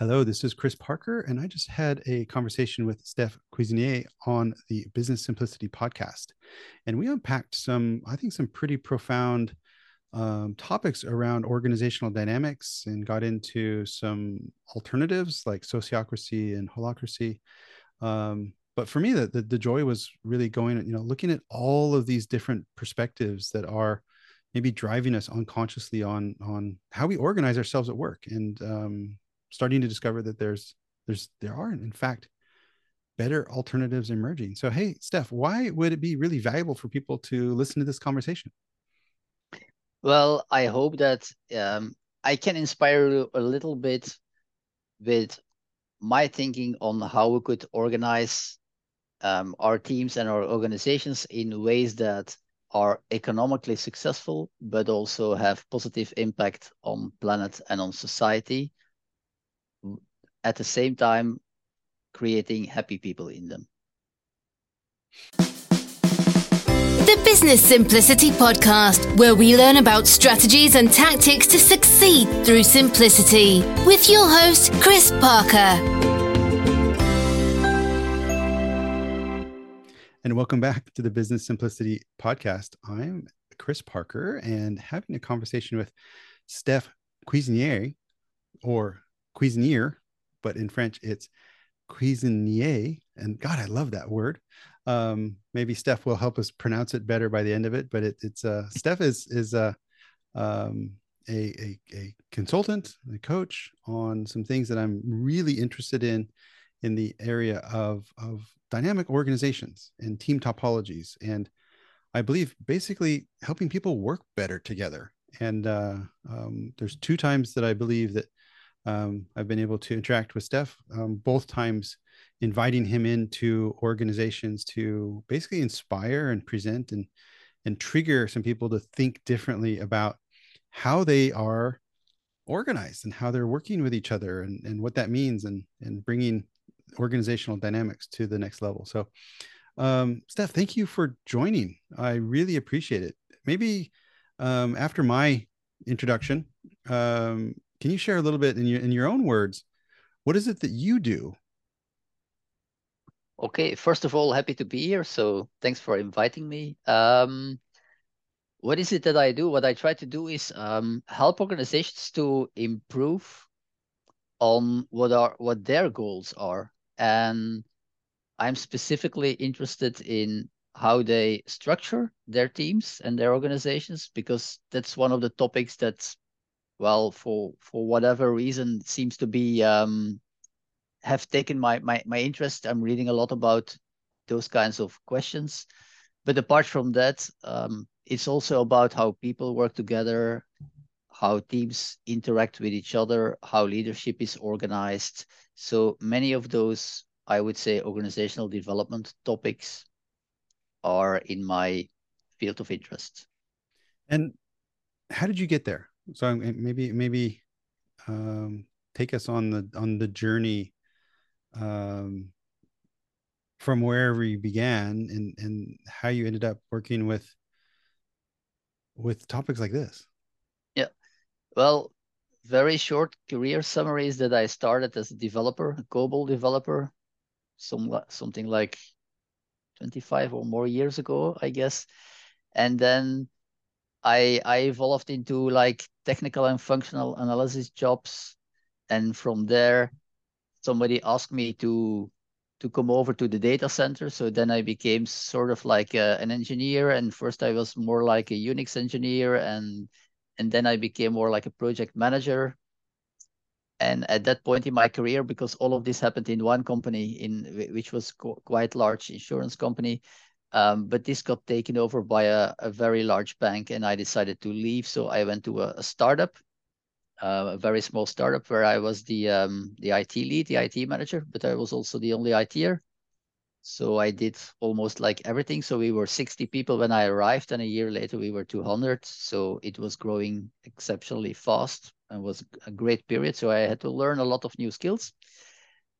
Hello, this is Chris Parker, and I just had a conversation with Stef Cuisinier on the Business Simplicity podcast. And we unpacked some, I think, some pretty profound um, topics around organizational dynamics and got into some alternatives like sociocracy and holacracy. Um, but for me, the, the, the joy was really going, you know, looking at all of these different perspectives that are maybe driving us unconsciously on on how we organize ourselves at work and um, starting to discover that there's there's there are in fact better alternatives emerging. So hey, Stef, why would it be really valuable for people to listen to this conversation? Well, I hope that um, I can inspire you a little bit with my thinking on how we could organize um, our teams and our organizations in ways that are economically successful, but also have positive impact on planet and on society at the same time creating happy people in them. The Business Simplicity Podcast, where we learn about strategies and tactics to succeed through simplicity, with your host, Chris Parker. And welcome back to the Business Simplicity Podcast. I'm Chris Parker and having a conversation with Stef Cuisinier or Cuisinier but in French it's cuisinier. And God, I love that word. Um, maybe Stef will help us pronounce it better by the end of it. But it, it's uh, Stef is is uh, um, a, a a consultant, a coach on some things that I'm really interested in in the area of of dynamic organizations and team topologies and I believe basically helping people work better together. And uh, um, there's two times that I believe that um, I've been able to interact with Stef um, both times, inviting him into organizations to basically inspire and present and and trigger some people to think differently about how they are organized and how they're working with each other and, and what that means and and bringing organizational dynamics to the next level. So, um, Stef, thank you for joining. I really appreciate it. Maybe um, after my introduction, um, can you share a little bit in your in your own words? What is it that you do? Okay, first of all, happy to be here. So thanks for inviting me. Um, what is it that I do? What I try to do is um, help organizations to improve on what are what their goals are, and I'm specifically interested in how they structure their teams and their organizations because that's one of the topics that's well, for for whatever reason, seems to be um, have taken my, my my interest. I'm reading a lot about those kinds of questions, but apart from that, um, it's also about how people work together, how teams interact with each other, how leadership is organized. So many of those, I would say, organizational development topics are in my field of interest. And how did you get there? So maybe maybe um, take us on the on the journey um, from wherever you began and and how you ended up working with with topics like this. Yeah. Well very short career summaries that i started as a developer a COBOL developer some something like 25 or more years ago i guess. And then I I evolved into like technical and functional analysis jobs, and from there, somebody asked me to to come over to the data center. So then I became sort of like a, an engineer, and first I was more like a Unix engineer, and and then I became more like a project manager. And at that point in my career, because all of this happened in one company, in which was quite large insurance company, um, but this got taken over by a, a, very large bank, and I decided to leave. So I went to a, a startup, uh, a very small startup, where I was the um, the IT lead, the IT manager, but I was also the only ITer. So I did almost like everything. So we were 60 people when I arrived, and a year later we were 200. So it was growing exceptionally fast and was a great period. So I had to learn a lot of new skills.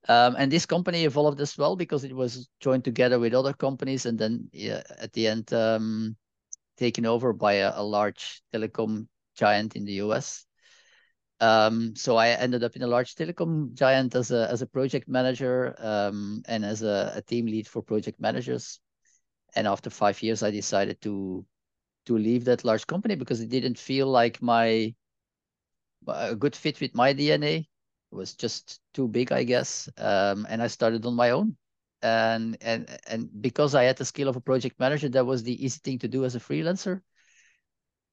Um, and this company evolved as well because it was joined together with other companies and then yeah, at the end um, taken over by a, a, large telecom giant in the US. Um, so I ended up in a large telecom giant as a as a project manager um, and as a, a, team lead for project managers. And after five years, I decided to to leave that large company because it didn't feel like my a good fit with my DNA. Was just too big, I guess. Um, and I started on my own. And and and because I had the skill of a project manager, that was the easy thing to do as a freelancer.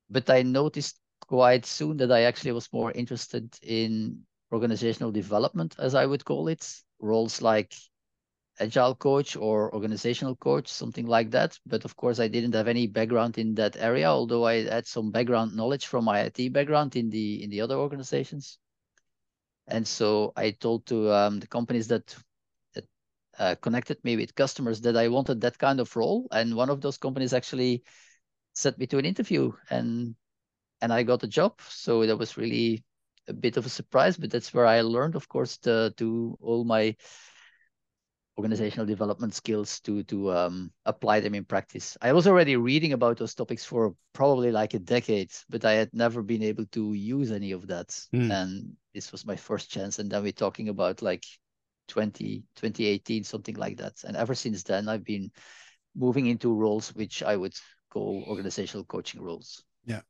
But I noticed quite soon that I actually was more interested in organizational development, as I would call it, roles like agile coach or organizational coach, something like that. But of course, I didn't have any background in that area, although I had some background knowledge from my IT background in the in the other organizations. And so I told to um, the companies that, that uh, connected me with customers that I wanted that kind of role, and one of those companies actually sent me to an interview, and and I got a job. So that was really a bit of a surprise, but that's where I learned, of course, to do all my organizational development skills to to um, apply them in practice. I was already reading about those topics for probably like a decade, but I had never been able to use any of that. Mm. And this was my first chance. And then we're talking about like 20, 2018, something like that. And ever since then, I've been moving into roles which I would call organizational coaching roles. Yeah.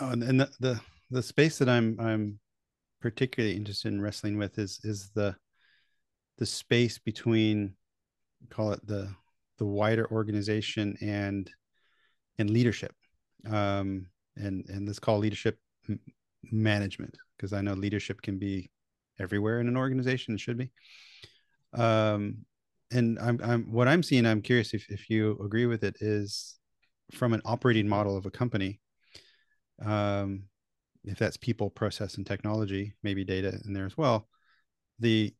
No, and, and the, the the space that I'm I'm particularly interested in wrestling with is is the the space between call it the the wider organization and and leadership. Um and and let's call leadership m- management because i know leadership can be everywhere in an organization it should be. Um and i'm i'm what i'm seeing i'm curious if, if you agree with it is from an operating model of a company um if that's people process and technology maybe data in there as well the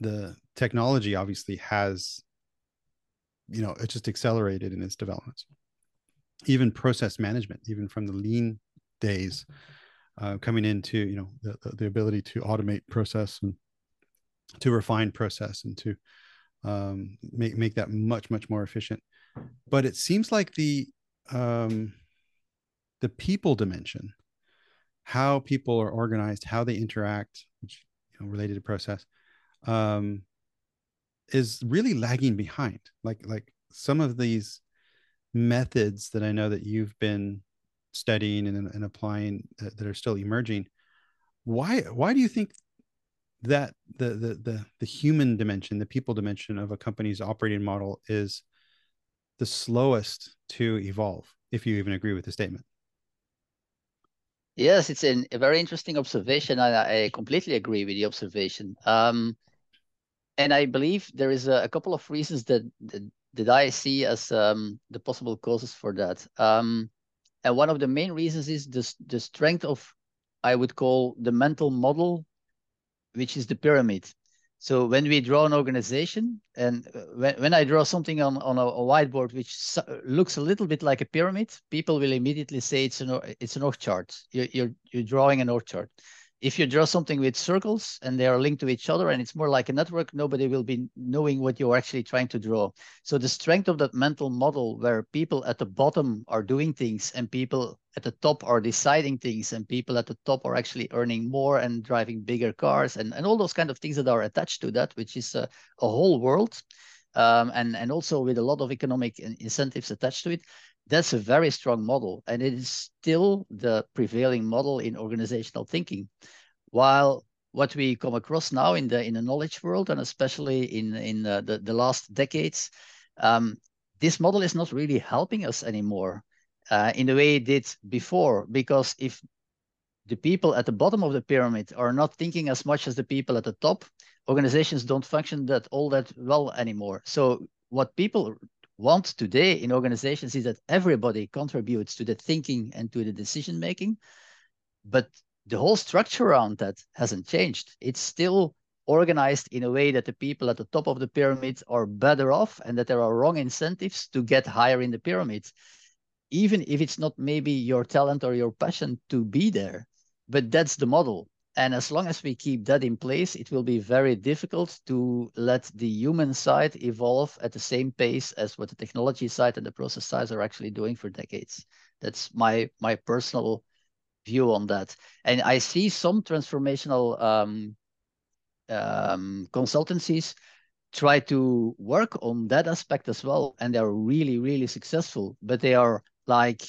the technology obviously has you know it just accelerated in its developments. Even process management even from the lean days uh, coming into you know the, the ability to automate process and to refine process and to um, make make that much much more efficient. But it seems like the um, the people dimension how people are organized how they interact which you know related to process um, is really lagging behind. Like like some of these methods that I know that you've been studying and, and applying that, that are still emerging. Why why do you think that the, the the the human dimension, the people dimension of a company's operating model is the slowest to evolve? If you even agree with the statement. Yes, it's an, a very interesting observation. I, I completely agree with the observation. Um, and I believe there is a, a couple of reasons that, that, that I see as um, the possible causes for that. Um, and one of the main reasons is the, the strength of, I would call the mental model, which is the pyramid. So when we draw an organization, and uh, when, when I draw something on, on a, a whiteboard which looks a little bit like a pyramid, people will immediately say it's an it's an org chart. You're, you're, you're drawing an org chart if you draw something with circles and they are linked to each other and it's more like a network, nobody will be knowing what you're actually trying to draw. So the strength of that mental model where people at the bottom are doing things and people at the top are deciding things and people at the top are actually earning more and driving bigger cars and, and all those kind of things that are attached to that, which is a, a whole world. Um, and, and also with a lot of economic incentives attached to it that's a very strong model and it is still the prevailing model in organizational thinking. While what we come across now in the in the knowledge world and especially in in the, the, the last decades um, this model is not really helping us anymore uh, in the way it did before because if the people at the bottom of the pyramid are not thinking as much as the people at the top organizations don't function that all that well anymore. So what people want today in organizations is that everybody contributes to the thinking and to the decision making but the whole structure around that hasn't changed. It's still organized in a way that the people at the top of the pyramid are better off and that there are wrong incentives to get higher in the pyramid even if it's not maybe your talent or your passion to be there. But that's the model and as long as we keep that in place, it will be very difficult to let the human side evolve at the same pace as what the technology side and the process sides are actually doing for decades. That's my my personal view on that. And I see some transformational um, um, consultancies try to work on that aspect as well, and they're really, really successful. But they are like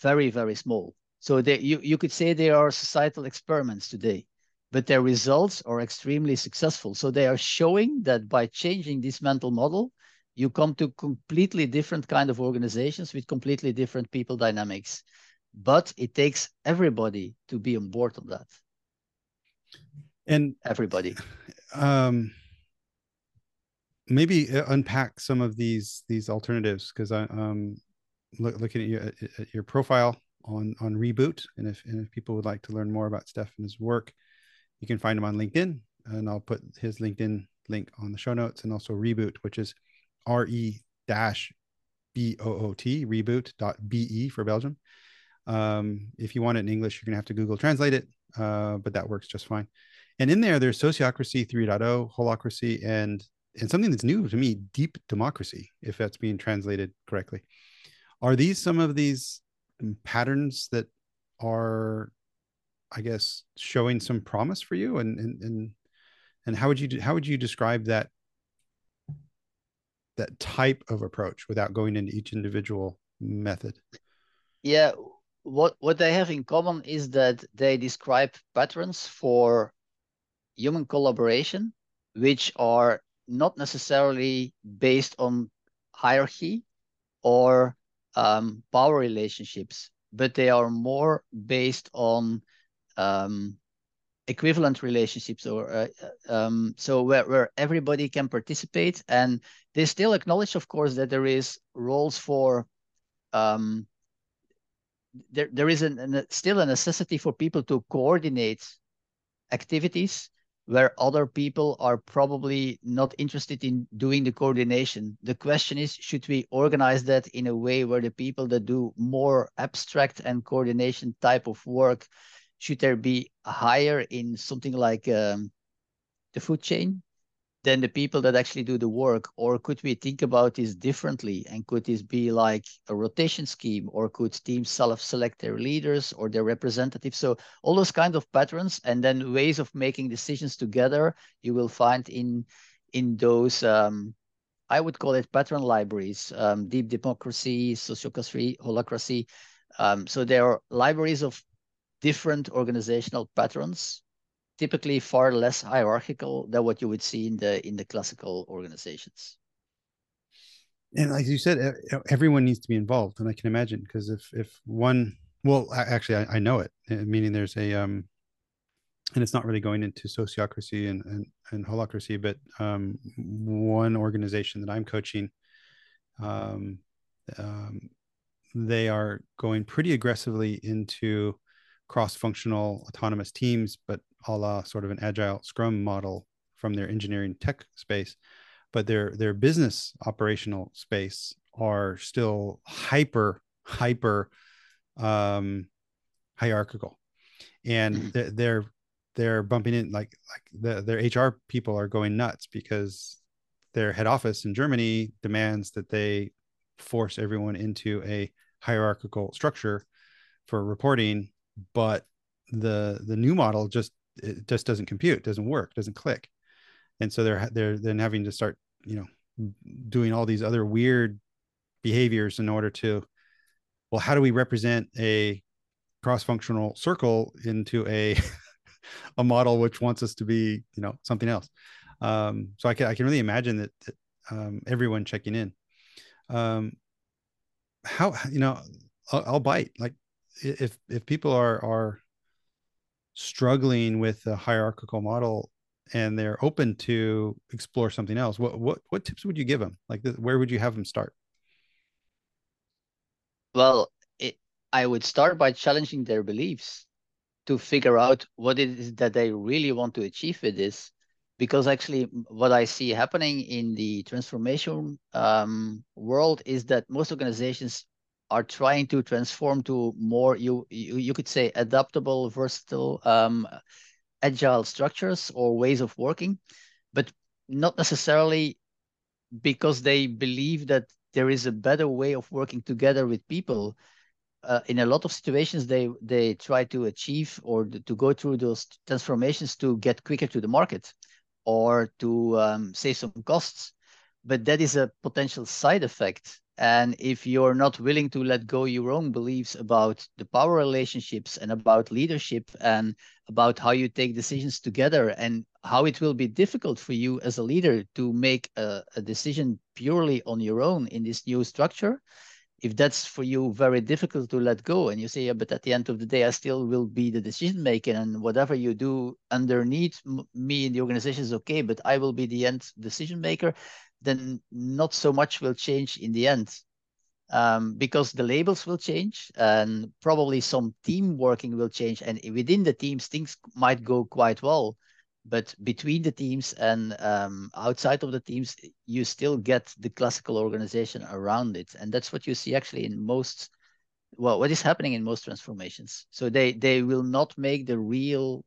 very, very small. So they, you you could say they are societal experiments today, but their results are extremely successful. So they are showing that by changing this mental model, you come to completely different kind of organizations with completely different people dynamics. But it takes everybody to be on board on that. And everybody. Um maybe uh, unpack some of these these alternatives because i um look, looking at your at your profile on on reboot and if and if people would like to learn more about Stefan's work you can find him on linkedin and i'll put his linkedin link on the show notes and also reboot which is re dash b o o t reboot.be for belgium um, if you want it in English, you're going to have to Google translate it, uh, but that works just fine. And in there, there's Sociocracy 3.0, holacracy, and and something that's new to me, Deep Democracy, if that's being translated correctly. Are these some of these patterns that are, I guess, showing some promise for you? And and and and how would you how would you describe that that type of approach without going into each individual method? Yeah, what what they have in common is that they describe patterns for human collaboration which are not necessarily based on hierarchy or um, power relationships, but they are more based on um, equivalent relationships or uh, uh um, so where, where everybody can participate. And they still acknowledge of course that there is roles for um, there, there is an, an, still a necessity for people to coordinate activities where other people are probably not interested in doing the coordination. The question is, should we organize that in a way where the people that do more abstract and coordination type of work, should there be higher in something like um, the food chain? Than the people that actually do the work? Or could we think about this differently? And could this be like a rotation scheme? Or could teams self-select their leaders or their representatives? So all those kind of patterns and then ways of making decisions together, you will find in in those um, I would call it pattern libraries, um, deep democracy, sociocracy, holacracy. Um, so there are libraries of different organizational patterns typically far less hierarchical than what you would see in the in the classical organizations. And like you said everyone needs to be involved and i can imagine because if if one well actually I, I, know it eh, meaning there's a um and it's not really going into sociocracy and and, and holacracy but um one organization that i'm coaching um, um they are going pretty aggressively into cross-functional autonomous teams, but a la sort of an agile scrum model from their engineering tech space, but their their business operational space are still hyper hyper um, hierarchical, and mm-hmm. they're they're bumping in like like the, their HR people are going nuts because their head office in Germany demands that they force everyone into a hierarchical structure for reporting but the the new model just it just doesn't compute doesn't work doesn't click. And so they're they're then having to start you know doing all these other weird behaviors in order to well how do we represent a cross-functional circle into a a model which wants us to be you know something else? Um so i can i can really imagine that, that um, everyone checking in. Um how you know I'll, I'll bite. Like if if people are are struggling with a hierarchical model and they're open to explore something else what what what tips would you give them like where would you have them start? Well it, i would start by challenging their beliefs to figure out what it is that they really want to achieve with this because actually what i see happening in the transformation um, world is that most organizations are trying to transform to more you you, you could say adaptable versatile um, agile structures or ways of working but not necessarily because they believe that there is a better way of working together with people. Uh, in a lot of situations they they try to achieve or to go through those transformations to get quicker to the market or to um, save some costs but that is a potential side effect and if you're not willing to let go your own beliefs about the power relationships and about leadership and about how you take decisions together and how it will be difficult for you as a leader to make a, a decision purely on your own in this new structure, if that's for you very difficult to let go and you say yeah but at the end of the day i still will be the decision maker and whatever you do underneath me in the organization is okay but i will be the end decision maker then not so much will change in the end um, because the labels will change and probably some team working will change. And within the teams things might go quite well but between the teams and um, outside of the teams you still get the classical organization around it. And that's what you see actually in most well what is happening in most transformations. So they they will not make the real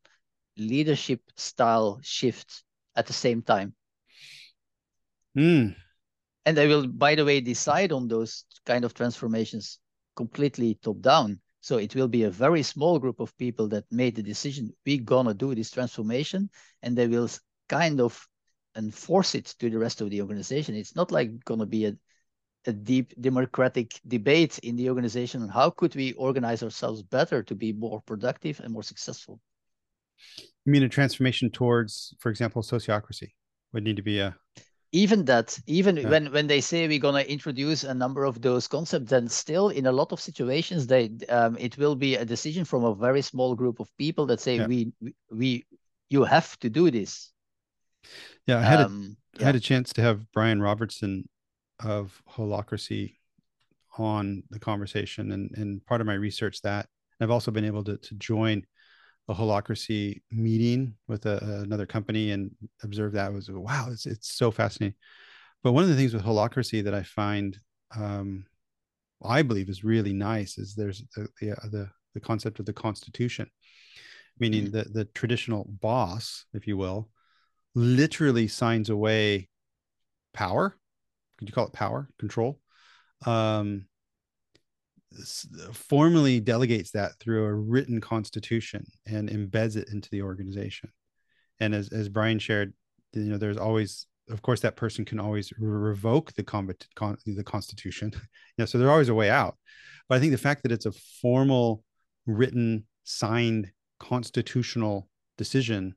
leadership style shift at the same time Mm. And they will, by the way, decide on those kind of transformations completely top down. So it will be a very small group of people that made the decision, we're going to do this transformation, and they will kind of enforce it to the rest of the organization. It's not like going to be a, a deep democratic debate in the organization on how could we organize ourselves better to be more productive and more successful. You mean a transformation towards, for example, sociocracy would need to be a even that even yeah. when when they say we're going to introduce a number of those concepts then still in a lot of situations they um, it will be a decision from a very small group of people that say yeah. we we you have to do this yeah i had um, a, yeah. I had a chance to have brian robertson of holacracy on the conversation and and part of my research that i've also been able to to join a holacracy meeting with a, another company and observe that was wow it's, it's so fascinating but one of the things with holacracy that i find um, i believe is really nice is there's the, the, uh, the, the concept of the constitution meaning mm-hmm. the, the traditional boss if you will literally signs away power could you call it power control um, formally delegates that through a written constitution and embeds it into the organization. And as, as Brian shared, you know, there's always, of course, that person can always revoke the con- the constitution. you know, so there's always a way out. But I think the fact that it's a formal, written, signed constitutional decision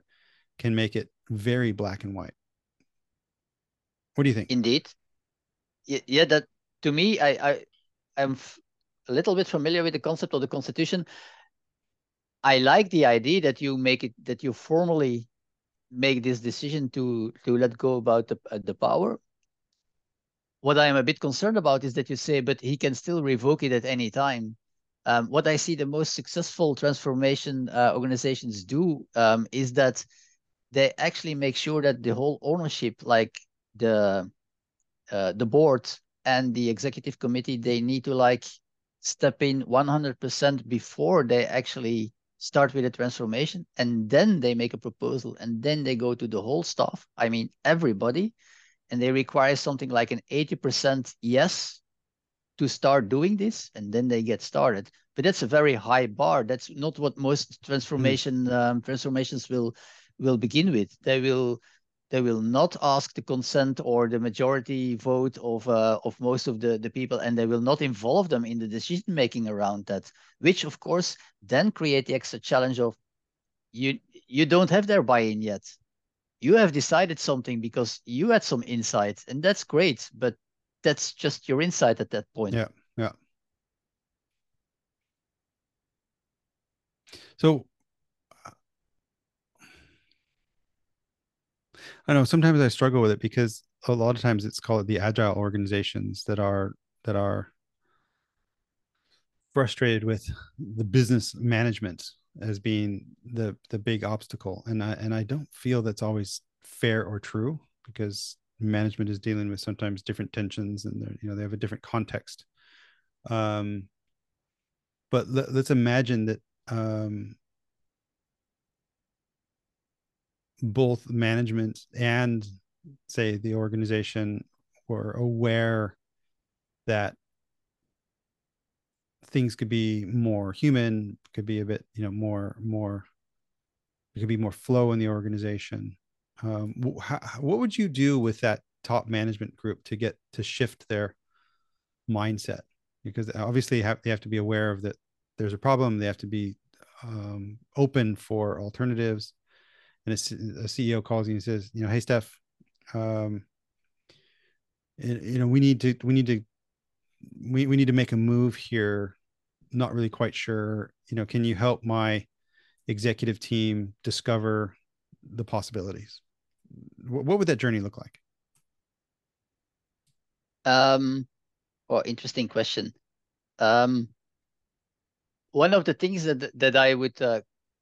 can make it very black and white. What do you think? Indeed. Yeah, that to me, I, I, I'm a little bit familiar with the concept of the constitution. I like the idea that you make it that you formally make this decision to to let go about the uh, the power. What I am a bit concerned about is that you say, but he can still revoke it at any time. Um, what I see the most successful transformation uh, organizations do um, is that they actually make sure that the whole ownership, like the uh, the board and the executive committee, they need to like step in 100% before they actually start with a transformation and then they make a proposal and then they go to the whole staff i mean everybody and they require something like an 80% yes to start doing this and then they get started. But that's a very high bar. That's not what most transformation mm. um, transformations will will begin with. They will they will not ask the consent or the majority vote of uh, of most of the, the people and they will not involve them in the decision making around that which of course then create the extra challenge of you you don't have their buy-in yet. You have decided something because you had some insight and that's great but that's just your insight at that point. Yeah yeah. So I know sometimes I struggle with it because a lot of times it's called the agile organizations that are that are frustrated with the business management as being the the big obstacle. And I and I don't feel that's always fair or true because management is dealing with sometimes different tensions and they're you know they have a different context. Um but let, us imagine that um both management and say the organization were aware that things could be more human, could be a bit, you know, more more. There could be more flow in the organization. Um, how, what would you do with that top management group to get to shift their mindset? Because obviously, have, they have to be aware of that. There's a problem. They have to be um, open for alternatives. And a, a, CEO calls you and says, you know, hey Stef, um, you know, we need to we need to we, we need to make a move here. Not really quite sure you know can you help my executive team discover the possibilities? What, what would that journey look like? Um well interesting question. Um one of the things that that i would uh,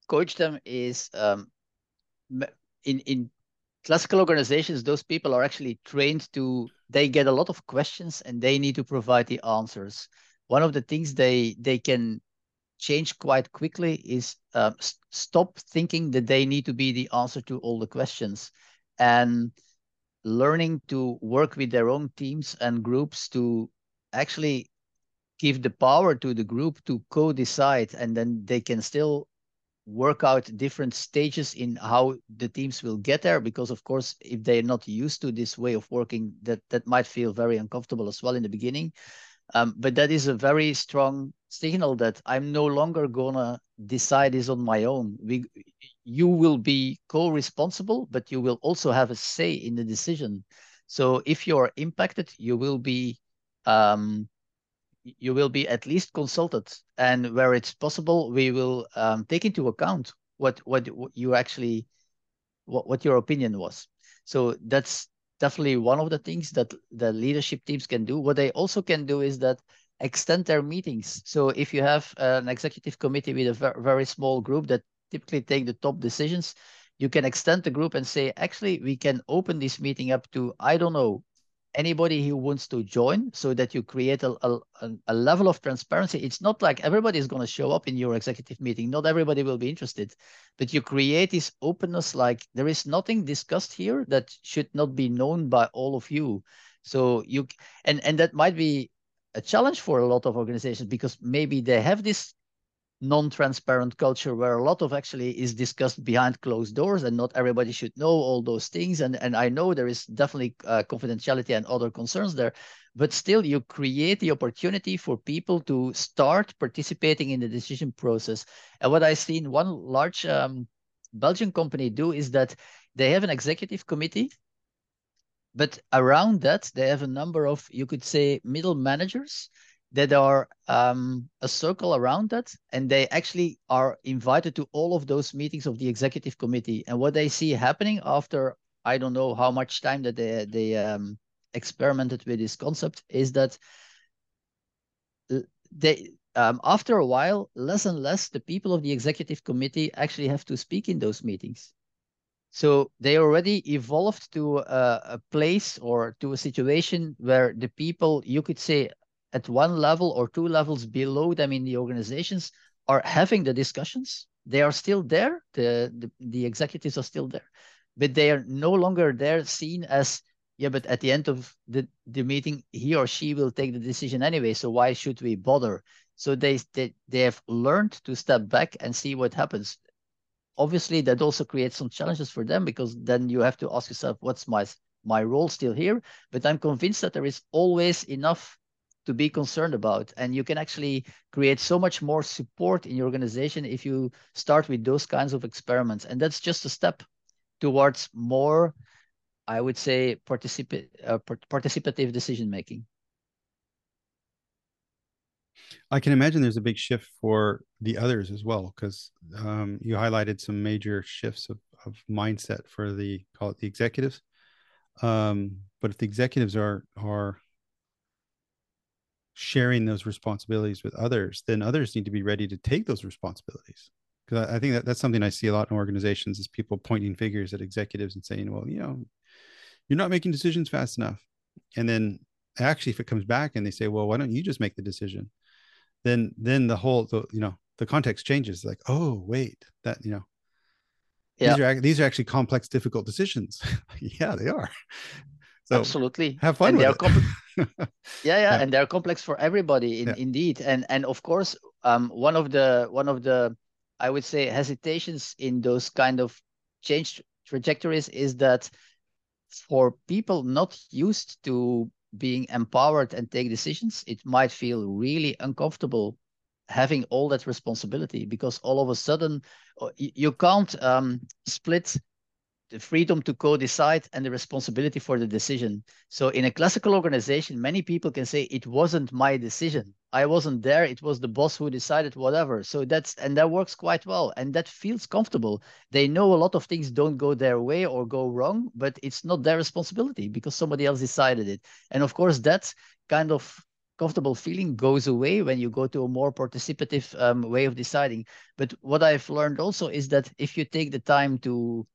coach them is um in in classical organizations those people are actually trained to they get a lot of questions and they need to provide the answers. One of the things they they can change quite quickly is uh, stop thinking that they need to be the answer to all the questions and learning to work with their own teams and groups to actually give the power to the group to co-decide and then they can still work out different stages in how the teams will get there because of course if they're not used to this way of working that that might feel very uncomfortable as well in the beginning um, but that is a very strong signal that I'm no longer gonna decide this on my own. We, you will be co-responsible, but you will also have a say in the decision. So if you're impacted, you will be um, you will be at least consulted, and where it's possible, we will um, take into account what what you actually what what your opinion was. So that's definitely one of the things that the leadership teams can do. What they also can do is that extend their meetings. So if you have an executive committee with a very small group that typically take the top decisions, you can extend the group and say, actually, we can open this meeting up to, I don't know, anybody who wants to join so that you create a, a, a level of transparency. It's not like everybody is going to show up in your executive meeting. Not everybody will be interested, but you create this openness like there is nothing discussed here that should not be known by all of you. So you and and that might be a challenge for a lot of organizations because maybe they have this non-transparent culture where a lot of actually is discussed behind closed doors and not everybody should know all those things. And and i know there is definitely uh, confidentiality and other concerns there but still you create the opportunity for people to start participating in the decision process. And what i've seen one large um, belgian company do is that they have an executive committee but around that they have a number of you could say middle managers that are um, a circle around that, and they actually are invited to all of those meetings of the executive committee. And what they see happening after I don't know how much time that they they um, experimented with this concept is that they um, after a while, less and less the people of the executive committee actually have to speak in those meetings. So they already evolved to a, a, place or to a situation where the people, you could say, at one level or two levels below them in the organizations are having the discussions. They are still there. The, the, the executives are still there, but they are no longer there seen as, yeah, but at the end of the, the meeting, he or she will take the decision anyway. So why should we bother? So they, they, they have learned to step back and see what happens. Obviously, that also creates some challenges for them because then you have to ask yourself, what's my my role still here? But I'm convinced that there is always enough to be concerned about. And you can actually create so much more support in your organization if you start with those kinds of experiments. And that's just a step towards more, I would say, uh, participative decision making. I can imagine there's a big shift for the others as well, because um, you highlighted some major shifts of, of mindset for the call it the executives. Um, but if the executives are are sharing those responsibilities with others, then others need to be ready to take those responsibilities. Because I, I think that that's something I see a lot in organizations is people pointing fingers at executives and saying, well, you know, you're not making decisions fast enough. And then actually, if it comes back and they say, well, why don't you just make the decision? Then, then the whole, the, you know, the context changes like, oh, wait, that, you know, yeah. these are, these are actually complex, difficult decisions. yeah, they are. So Absolutely. Have fun and with it. Yeah, yeah, and they're complex for everybody, in, yeah. indeed. And and of course, um, one of the one of the I would say hesitations in those kind of change trajectories is that for people not used to being empowered and take decisions, it might feel really uncomfortable having all that responsibility because all of a sudden uh, you can't um, split the freedom to co-decide and the responsibility for the decision. So in a classical organization, many people can say it wasn't my decision. I wasn't there. It was the boss who decided whatever. So that's and that works quite well and that feels comfortable. They know a lot of things don't go their way or go wrong, but it's not their responsibility because somebody else decided it. And of course, that kind of comfortable feeling goes away when you go to a more participative um, way of deciding. But what I've learned also is that if you take the time to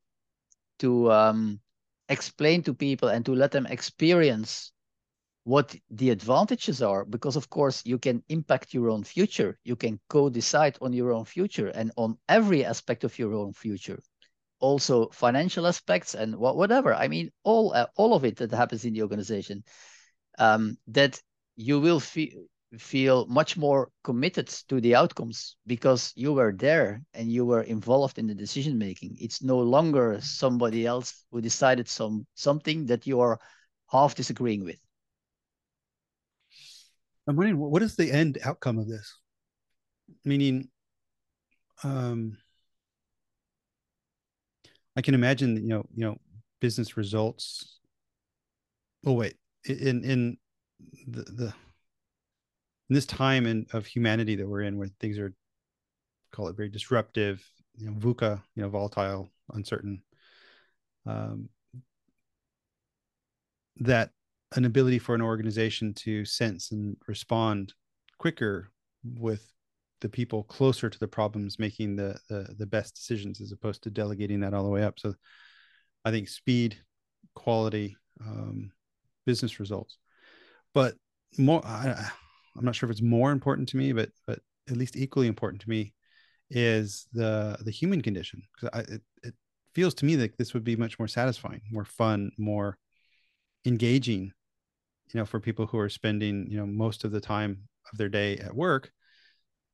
to um, explain to people and to let them experience what the advantages are because of course you can impact your own future. You can co-decide on your own future and on every aspect of your own future. Also financial aspects and whatever. I mean all uh, all of it that happens in the organization um, that you will feel feel much more committed to the outcomes because you were there and you were involved in the decision making. It's no longer somebody else who decided some something that you are half disagreeing with. I'm wondering what is the end outcome of this? Meaning um i can imagine you know you know business results oh wait in in the the in this time in, of humanity that we're in, where things are call it very disruptive, you know, VUCA, you know, volatile, uncertain, um, that an ability for an organization to sense and respond quicker with the people closer to the problems making the, the the best decisions as opposed to delegating that all the way up. So i think speed quality um, business results. But more I, I'm not sure if it's more important to me, but but at least equally important to me is the the human condition because it, it feels to me like this would be much more satisfying, more fun, more engaging, you know, for people who are spending you know most of the time of their day at work.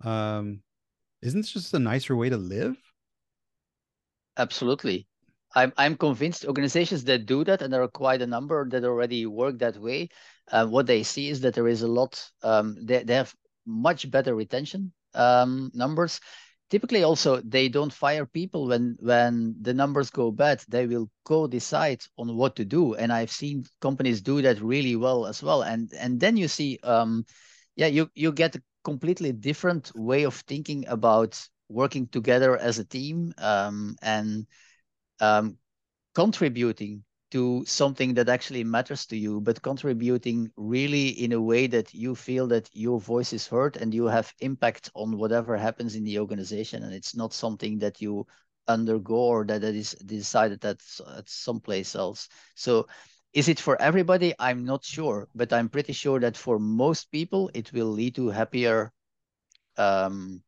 Um, isn't this just a nicer way to live? Absolutely. I'm, I'm convinced organizations that do that, and there are quite a number that already work that way, uh, what they see is that there is a lot, um, they, they have much better retention um, numbers. Typically, also they don't fire people when when the numbers go bad. They will go decide on what to do, and I've seen companies do that really well as well. And and then you see, um, yeah, you you get a completely different way of thinking about working together as a team um, and um, contributing to something that actually matters to you, but contributing really in a way that you feel that your voice is heard and you have impact on whatever happens in the organization. And it's not something that you undergo or that it is decided at, at someplace else. So is it for everybody? I'm not sure, but I'm pretty sure that for most people, it will lead to happier, um,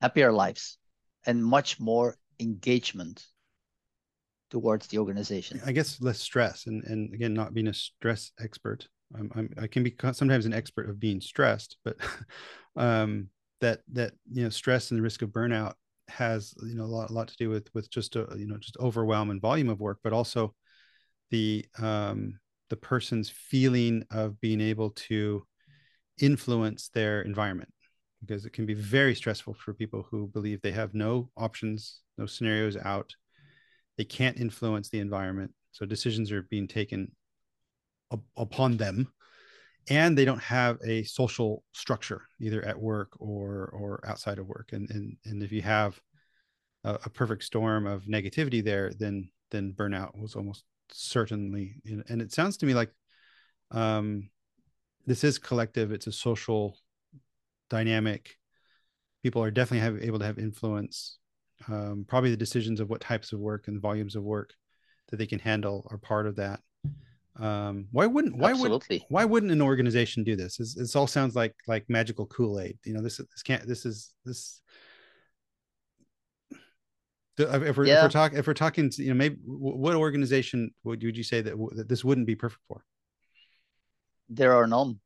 happier lives and much more engagement towards the organization. I guess less stress and and again not being a stress expert. I'm, I'm i can be sometimes an expert of being stressed but um that that you know stress and the risk of burnout has you know a lot, a lot to do with with just a you know just overwhelm and volume of work but also the um the person's feeling of being able to influence their environment because it can be very stressful for people who believe they have no options no scenarios out they can't influence the environment. So decisions are being taken up, upon them. And they don't have a social structure either at work or or outside of work. And and, and if you have a, a perfect storm of negativity there then then burnout was almost certainly and it sounds to me like um this is collective. It's a social dynamic. People are definitely have, able to have influence um, probably the decisions of what types of work and volumes of work that they can handle are part of that um, why wouldn't why Absolutely. would why wouldn't an organization do this this, all sounds like like magical kool-aid you know this this can't this is this if we're, yeah. if we're talking if we're talking you know maybe what organization would, would you say that, that this wouldn't be perfect for there are none.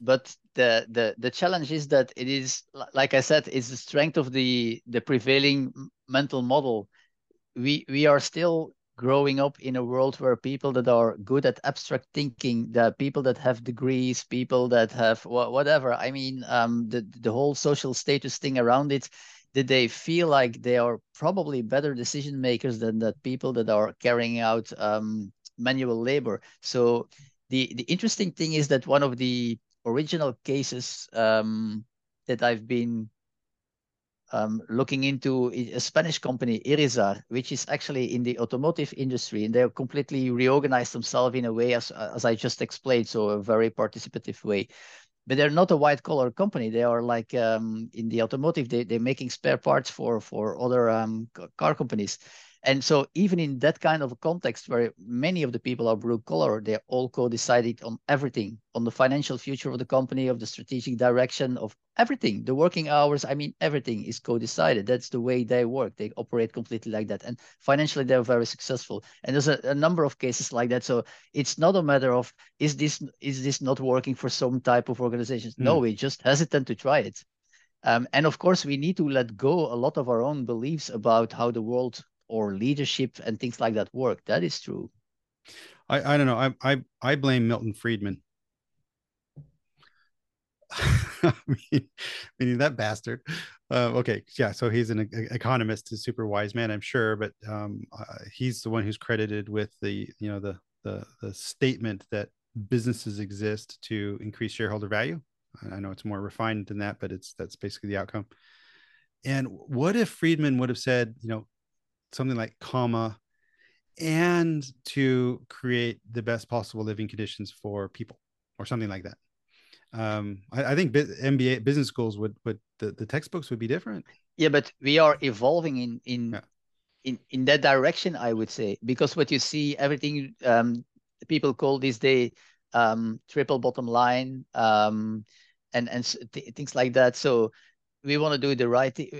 But the the the challenge is that it is like I said, it's the strength of the the prevailing mental model. We we are still growing up in a world where people that are good at abstract thinking, the people that have degrees, people that have whatever. I mean, um, the the whole social status thing around it. Did they feel like they are probably better decision makers than the people that are carrying out um, manual labor? So the the interesting thing is that one of the original cases um, that I've been um, looking into a Spanish company, Irizar, which is actually in the automotive industry, and they're completely reorganized themselves in a way as as I just explained, so a very participative way. But they're not a white collar company. They are like um, in the automotive, they they're making spare parts for for other um, car companies. And so even in that kind of a context where many of the people are blue collar, they all co-decided on everything, on the financial future of the company, of the strategic direction of everything, the working hours. I mean, everything is co-decided. That's the way they work. They operate completely like that. And financially, they're very successful. And there's a, a number of cases like that. So it's not a matter of, is this, is this not working for some type of organizations? Mm. No, we just hesitant to try it. Um, and of course, we need to let go a lot of our own beliefs about how the world or leadership and things like that work. That is true. I, I don't know. I, I, I blame Milton Friedman. I mean, meaning that bastard. Uh, okay, yeah. So he's an economist, a super wise man, I'm sure, but um, uh, he's the one who's credited with the, you know, the the the statement that businesses exist to increase shareholder value. I know it's more refined than that, but it's that's basically the outcome. And what if Friedman would have said, you know, something like comma and to create the best possible living conditions for people or something like that. Um i, I think mba business schools would would the, the textbooks would be different. Yeah but we are evolving in in yeah. in in that direction i would say because what you see everything um people call this day um triple bottom line um and and th- things like that. So we want to do the right thing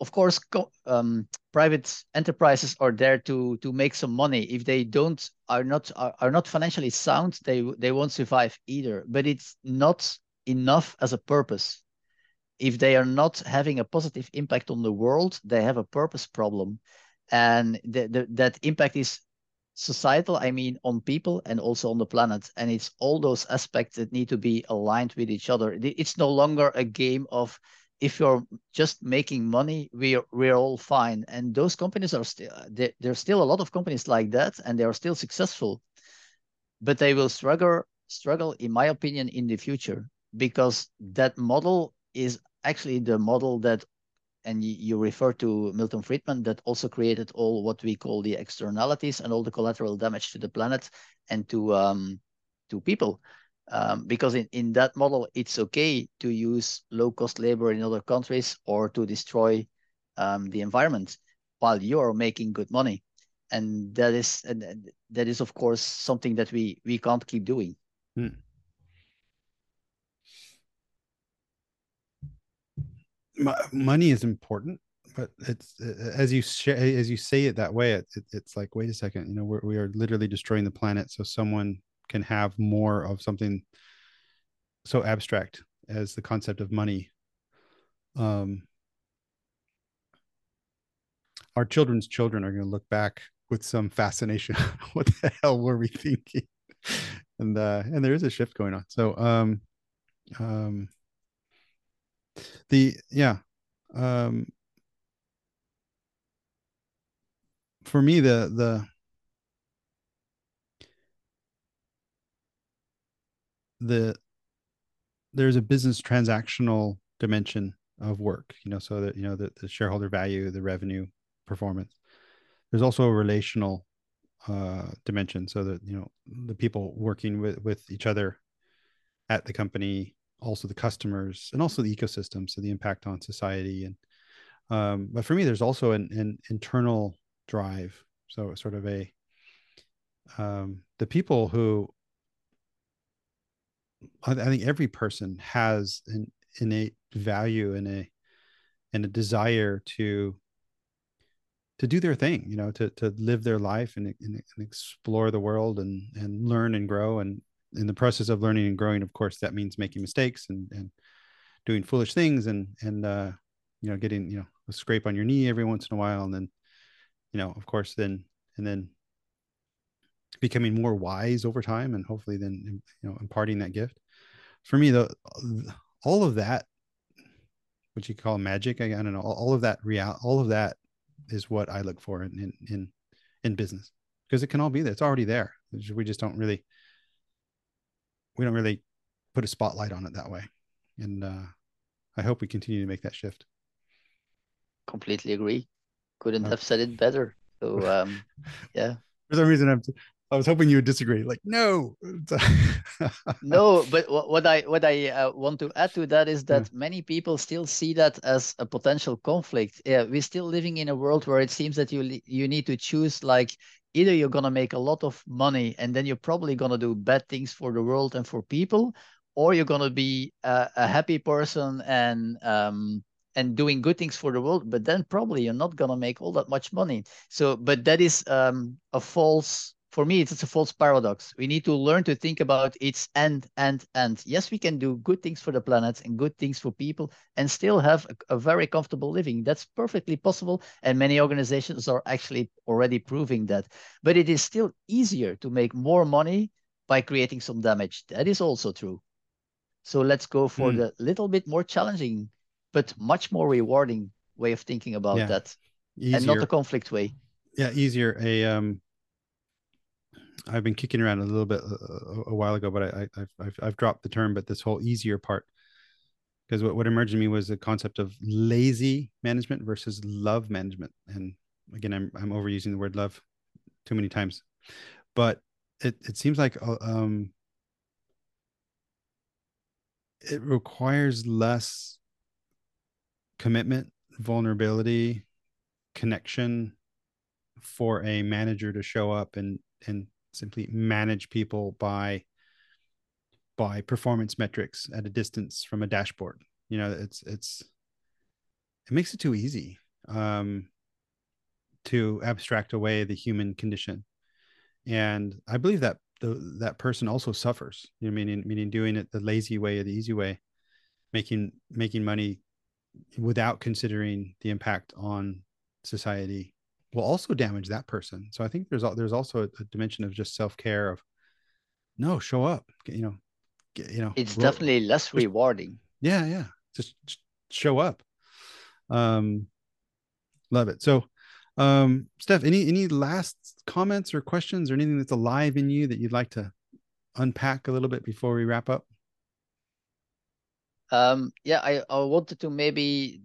of course, um, private enterprises are there to to make some money. If they don't are not are, are not financially sound, they they won't survive either. But it's not enough as a purpose. If they are not having a positive impact on the world, they have a purpose problem, and the, the, that impact is societal. I mean, on people and also on the planet. And it's all those aspects that need to be aligned with each other. It's no longer a game of if you're just making money, we're we're all fine. And those companies are still there, there's still a lot of companies like that, and they are still successful, but they will struggle struggle, in my opinion, in the future because that model is actually the model that and you refer to Milton Friedman that also created all what we call the externalities and all the collateral damage to the planet and to um, to people um, because in, in that model, it's okay to use low cost labor in other countries or to destroy um, the environment while you're making good money. And that is and that is of course something that we we can't keep doing. Hmm. Money is important, but it's as you sh- as you say it that way, it, it, it's like wait a second, you know, we're, we are literally destroying the planet so someone can have more of something so abstract as the concept of money. Um, our children's children are going to look back with some fascination. What the hell were we thinking? And uh and there is a shift going on. So um um the yeah um for me the the the there's a business transactional dimension of work you know so that you know the, the shareholder value the revenue performance. There's also a relational uh, dimension so that you know the people working with with each other at the company also the customers and also the ecosystem so the impact on society. And um, but for me there's also an, an internal drive so sort of a um, the people who I think every person has an innate value and a and a desire to to do their thing, you know, to to live their life and, and, and explore the world and and learn and grow. And in the process of learning and growing, of course, that means making mistakes and and doing foolish things and and uh, you know getting you know a scrape on your knee every once in a while, and then you know of course then and then becoming more wise over time and hopefully then you know imparting that gift for me the all of that what you call magic i, don't know all, of that real all of that is what i look for in in in business because it can all be there. It's already there. We just don't really we don't really put a spotlight on it that way. And uh i hope we continue to make that shift. Completely agree. Couldn't have said it better. So um yeah. For some reason i'm I was hoping you would disagree. Like, no, no. But what I what I uh, want to add to that is that yeah. many people still see that as a potential conflict. Yeah, we're still living in a world where it seems that you you need to choose like either you're gonna make a lot of money and then you're probably gonna do bad things for the world and for people, or you're gonna be a, a happy person and um, and doing good things for the world, but then probably you're not gonna make all that much money. So, but that is um, a false for me, it's a false paradox. We need to learn to think about its end, end, end. Yes, we can do good things for the planet and good things for people and still have a, a, very comfortable living. That's perfectly possible. And many organizations are actually already proving that. But it is still easier to make more money by creating some damage. That is also true. So let's go for mm. the little bit more challenging, but much more rewarding way of thinking about yeah. that. Easier. And not a conflict way. Yeah, easier. A um I've been kicking around a little bit a, uh, a while ago, but I, have I've dropped the term. But this whole easier part, because what, what emerged in me was the concept of lazy management versus love management. And again, I'm I'm overusing the word love too many times, but it it seems like uh, um it requires less commitment, vulnerability, connection for a manager to show up and and simply manage people by by performance metrics at a distance from a dashboard. You know it's it's it makes it too easy um, to abstract away the human condition. And i believe that the, that person also suffers you know meaning meaning doing it the lazy way or the easy way making making money without considering the impact on society will also damage that person. So I think there's there's also a, a dimension of just self care of no, show up. You know, get, you know, it's roll, definitely less just, rewarding. Yeah, yeah, just, just show up. Um, love it. So, um, Stef, any any last comments or questions or anything that's alive in you that you'd like to unpack a little bit before we wrap up? Um, yeah, I, I wanted to maybe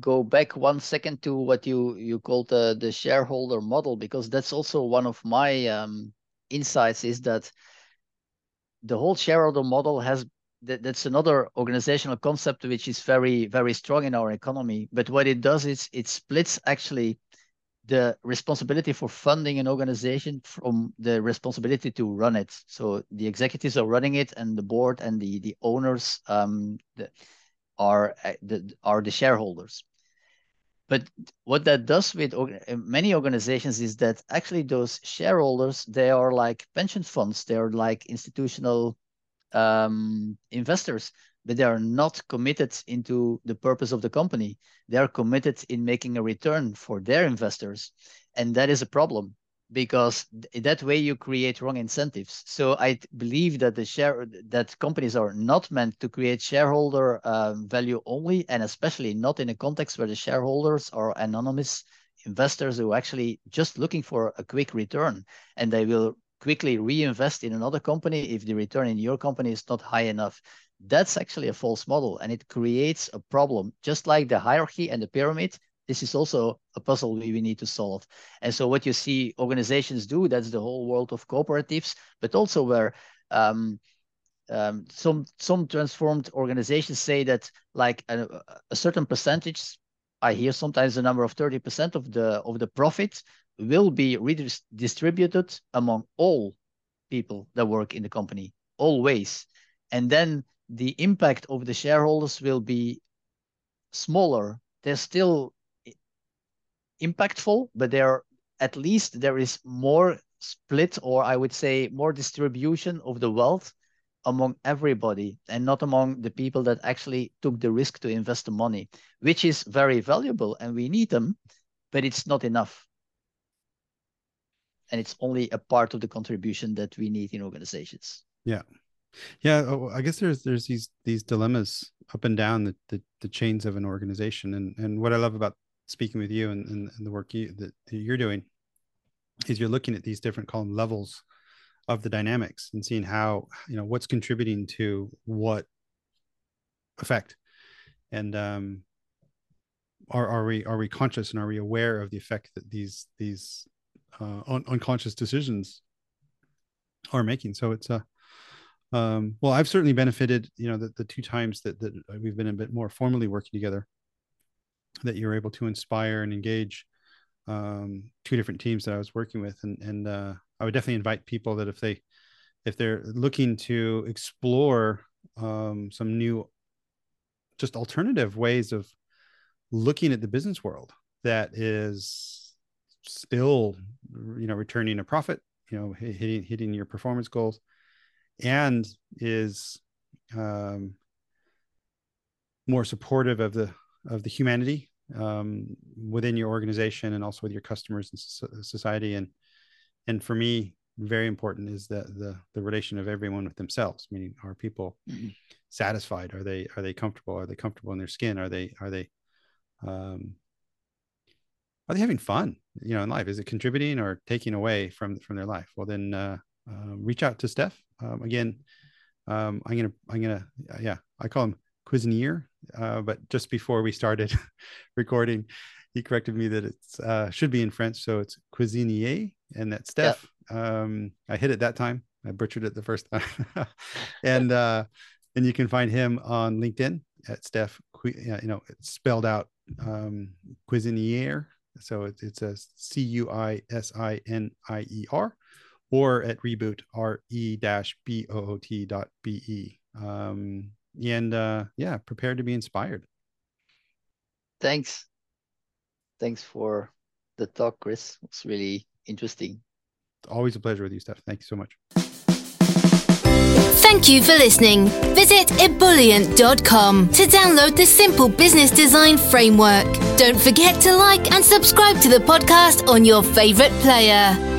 go back one second to what you you called the the shareholder model because that's also one of my um, insights is that the whole shareholder model has that, that's another organizational concept which is very very strong in our economy. But what it does is it splits actually the responsibility for funding an organization from the responsibility to run it. So the executives are running it and the board and the the owners um, the, are uh, the, are the shareholders. But what that does with many organizations is that actually those shareholders, they are like pension funds, they are like institutional um, investors, but they are not committed into the purpose of the company. They are committed in making a return for their investors. And that is a problem because that way you create wrong incentives. So I believe that the share that companies are not meant to create shareholder um, value only, and especially not in a context where the shareholders are anonymous investors who are actually just looking for a quick return, and they will quickly reinvest in another company if the return in your company is not high enough. That's actually a false model, and it creates a problem. Just like the hierarchy and the pyramid, this is also a puzzle we, we need to solve. And so what you see organizations do, that's the whole world of cooperatives, but also where um, um, some some transformed organizations say that like a, a, certain percentage, I hear sometimes the number of 30% of the of the profit will be redistributed among all people that work in the company, always. And then the impact of the shareholders will be smaller. There's still impactful, but there at least there is more split, or I would say more distribution of the wealth among everybody and not among the people that actually took the risk to invest the money, which is very valuable and we need them, but it's not enough. And it's only a part of the contribution that we need in organizations. Yeah. Yeah. Oh, I guess there's there's these these dilemmas up and down the, the, the chains of an organization. And and what I love about speaking with you and, and, and the work you that you're doing is you're looking at these different column levels of the dynamics and seeing how you know what's contributing to what effect. And um are, are we are we conscious and are we aware of the effect that these these uh, un- unconscious decisions are making? So it's a um, well i've certainly benefited you know the, the two times that, that we've been a bit more formally working together that you're able to inspire and engage um, two different teams that i was working with. And and uh, I would definitely invite people that if they if they're looking to explore um, some new just alternative ways of looking at the business world that is still you know returning a profit you know hitting hitting your performance goals and is um, more supportive of the of the humanity um, within your organization and also with your customers and society. And and for me very important is that the the relation of everyone with themselves meaning are people mm-hmm. satisfied? Are they are they comfortable? Are they comfortable in their skin? Are they are they um are they having fun you know in life? Is it contributing or taking away from from their life? Well then uh, uh reach out to Stef. Um, again um i'm gonna i'm gonna yeah i call him Cuisinier, uh, but just before we started recording he corrected me that it's uh, should be in French, so it's cuisinier, and that's Stef. Um, I hit it that time. I butchered it the first time, and uh, and you can find him on LinkedIn at Stef. You know, it's spelled out um, Cuisinier, so it's it's a C U I S I N I E R, or at Reboot R E dash B O O T dot B E. Um, and uh, yeah, prepared to be inspired. Thanks thanks for the talk, Chris. It's really interesting. Always a pleasure with you, Stef. Thank you so much. Thank you for listening. Visit ebullient.com to download the simple business design framework. Don't forget to like and subscribe to the podcast on your favorite player.